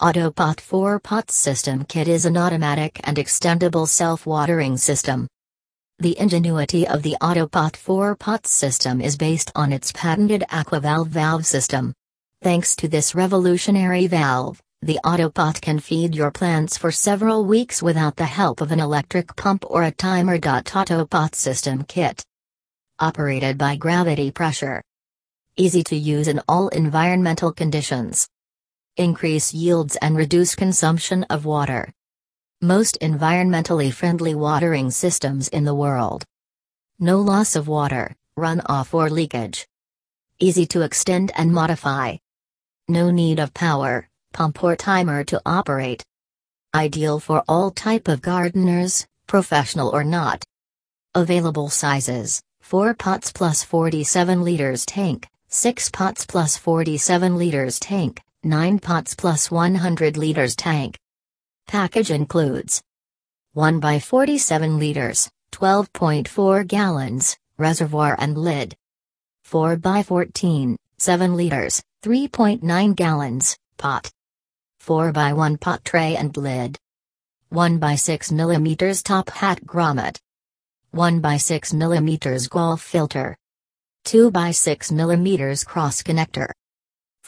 Autopot 4 Pot System Kit is an automatic and extendable self-watering system. The ingenuity of the Autopot 4 Pot system is based on its patented AquaValve valve system. Thanks to this revolutionary valve, the Autopot can feed your plants for several weeks without the help of an electric pump or a timer. Autopot System Kit. Operated by gravity pressure. Easy to use in all environmental conditions increase yields and reduce consumption of water. Most environmentally friendly watering systems in the world. No loss of water, runoff or leakage. Easy to extend and modify. No need of power, pump or timer to operate. Ideal for all type of gardeners, professional or not. Available sizes, 4 pots plus 47 liters tank, 6 pots plus 47 liters tank, 9 pots plus 100 liters tank. Package includes 1 by 47 liters, 12.4 gallons, reservoir and lid. 4 by 14, 7 liters, 3.9 gallons, pot. 4 by 1 pot tray and lid. 1 by 6 millimeters top hat grommet. 1 by 6 millimeters golf filter. 2 by 6 millimeters cross connector.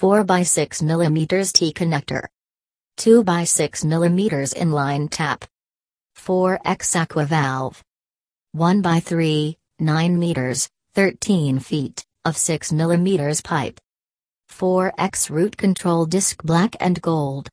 4 by 6 mm T connector. 2 by 6 mm inline tap. 4x aqua valve. 1 by 3, 9 meters, 13 feet, of 6 mm pipe. 4x root control disc black and gold.